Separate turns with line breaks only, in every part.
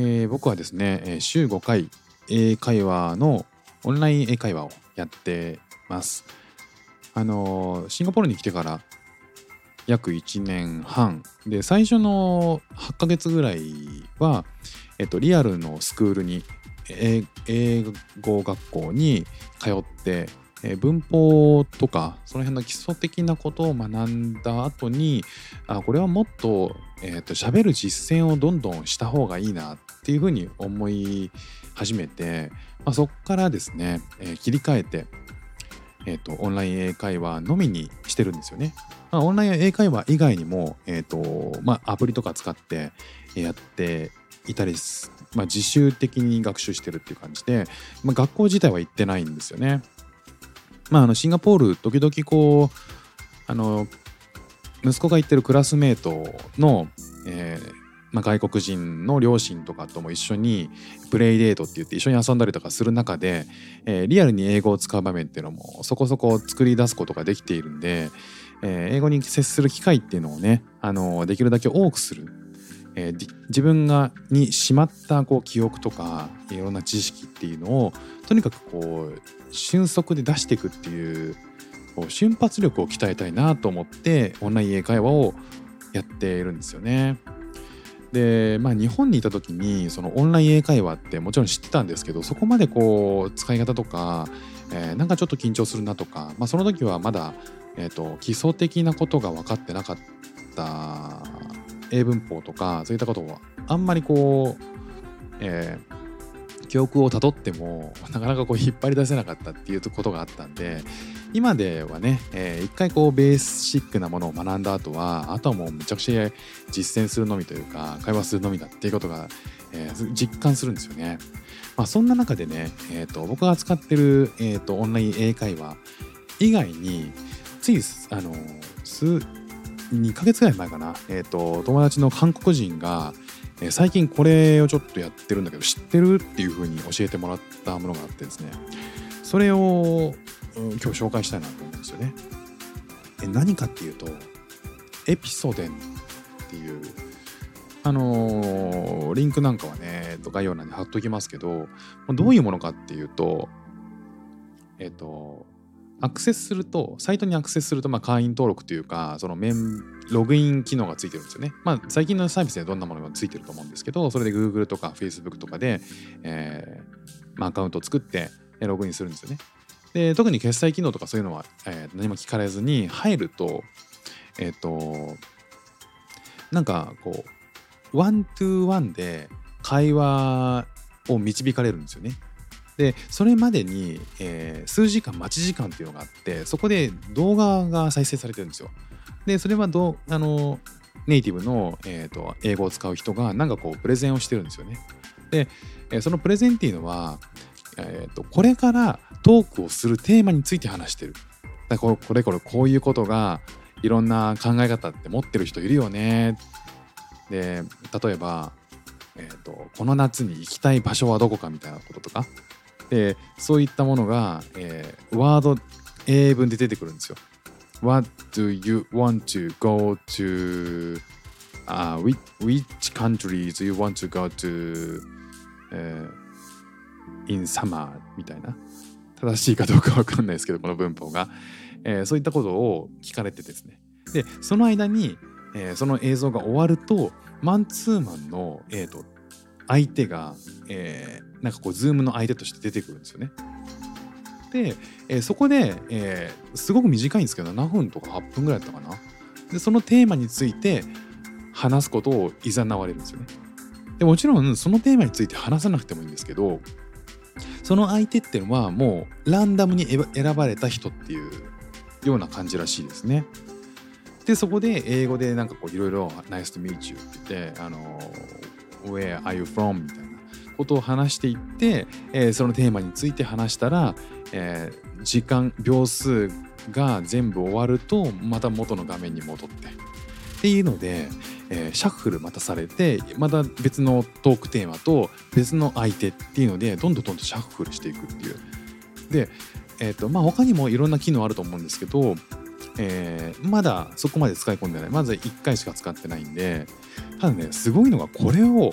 えー僕はですね週5回英会話のオンライン英会話をやってます。あのシンガポールに来てから約1年半。で最初の8ヶ月ぐらいは、えっと、リアルのスクールに英語学校に通ってえ文法とかその辺の基礎的なことを学んだ後にあこれはもっと,、えー、と喋る実践をどんどんした方がいいなっっていうふうに思い始めて、まあ、そこからですね、えー切り替えて、えー、とオンライン英会話のみにしてるんですよね。まあ、オンライン英会話以外にも、えーとまあ、アプリとか使ってやっていたりす、まあ、自習的に学習してるっていう感じで、まあ、学校自体は行ってないんですよね。まあ、あのシンガポール時々こうあの息子が行ってるクラスメートの、えーまあ、外国人の両親とかとも一緒にプレイデートって言って一緒に遊んだりとかする中で、えーリアルに英語を使う場面っていうのもそこそこ作り出すことができているんで、えー英語に接する機会っていうのをね、あのできるだけ多くする、えー自分がにしまったこう記憶とかいろんな知識っていうのをとにかくこう瞬足で出していくっていうこう瞬発力を鍛えたいなと思ってオンライン英会話をやっているんですよね。でまあ日本にいた時にそのオンライン英会話ってもちろん知ってたんですけどそこまでこう使い方とか、えーなんかちょっと緊張するなとか、まあ、その時はまだ、えー、と基礎的なことが分かってなかった英文法とかそういったことをあんまりこう、えー記憶をたどってもなかなかこう引っ張り出せなかったっていうことがあったんで今ではね、えー一回こうベーシックなものを学んだ後はあとはもうむちゃくちゃ実践するのみというか会話するのみだっていうことが、えー実感するんですよね。まあ、そんな中でね、えー、と僕が使ってる、えー、とオンライン英会話以外についあの数2ヶ月ぐらい前かな、えー、と友達の韓国人が、え最近これをちょっとやってるんだけど知ってるっていう風に教えてもらったものがあってですねそれを、うん今日紹介したいなと思うんですよね。え何かっていうとエピソデンっていうあのーリンクなんかはね概要欄に貼っときますけどどういうものかっていうとえっ、とアクセスするとサイトにアクセスすると、まあ、会員登録というかそのメンログイン機能がついてるんですよね。まあ最近のサービスでどんなものがついてると思うんですけどそれで Google とか Facebook とかで、えーまあ、アカウントを作ってログインするんですよね。で特に決済機能とかそういうのは、えー何も聞かれずに入るとえっ、となんかこうワントゥーワンで会話を導かれるんですよね。でそれまでに、えー数時間待ち時間っていうのがあってそこで動画が再生されてるんですよ。でそれはどあのネイティブの、えーと英語を使う人がなんかこうプレゼンをしてるんですよね。で、えーそのプレゼンっていうのは、えーとこれからトークをするテーマについて話してる。だからこれこれこういうことがいろんな考え方って持ってる人いるよね。で例えば、えーとこの夏に行きたい場所はどこかみたいなこととかでそういったものが、えーワード英文で出てくるんですよ。What do you want to go to、uh, which, which countries you want to go to、uh, in summer みたいな。正しいかどうかわかんないですけどこの文法が、えーそういったことを聞かれてですね。でその間に、えーその映像が終わるとマンツーマンの、えーと相手が、えーなんかこうズームの相手として出てくるんですよね。で、えーそこで、えーすごく短いんですけど7分とか8分ぐらいだったかな。でそのテーマについて話すことをいざなわれるんですよね。でもちろんそのテーマについて話さなくてもいいんですけどその相手っていうのはもうランダムに選ば選ばれた人っていうような感じらしいですね。でそこで英語でなんかこういろいろ「Nice to meet you」って言ってあの Where are you from? みたいなことを話していって、えーそのテーマについて話したら、えー時間秒数が全部終わるとまた元の画面に戻ってっていうので、えーシャッフルまたされてまた別のトークテーマと別の相手っていうのでどんどんどんどんシャッフルしていくっていう。で、えーとまあ、他にもいろんな機能あると思うんですけど、えーまだそこまで使い込んでないまず1回しか使ってないんでただねすごいのがこれを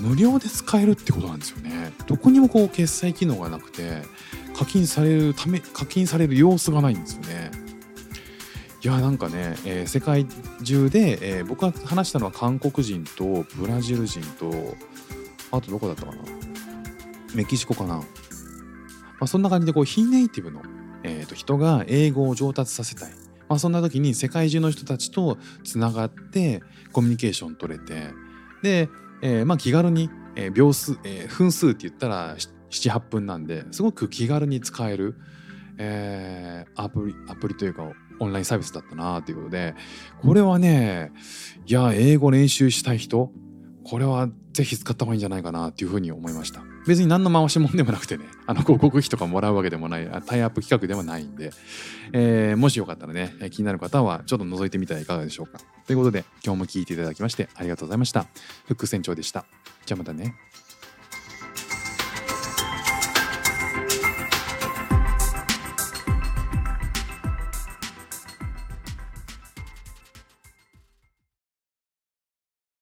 無料で使えるってことなんですよね。どこにもこう決済機能がなくて課金されるため課金される様子がないんですよね。いやなんかね、えー世界中で、えー僕が話したのは韓国人とブラジル人とあとどこだったかな？メキシコかな、まあ、そんな感じでこう非ネイティブの、えーと人が英語を上達させたい、まあ、そんな時に世界中の人たちとつながってコミュニケーション取れてで、えーまあ、気軽に、秒数、えー分数って言ったら78分なんですごく気軽に使える、えーアプリアプリというかオンラインサービスだったなということでこれはねいや英語練習したい人これはぜひ使った方がいいんじゃないかなっていうふうに思いました。別に何の回しもんでもなくてね あの広告費とかもらうわけでもないタイアップ企画ではないんで、えーもしよかったらね気になる方はちょっと覗いてみてはいかがでしょうか。ということで今日も聞いていただきましてありがとうございました。フック船長でした。じゃあまたね。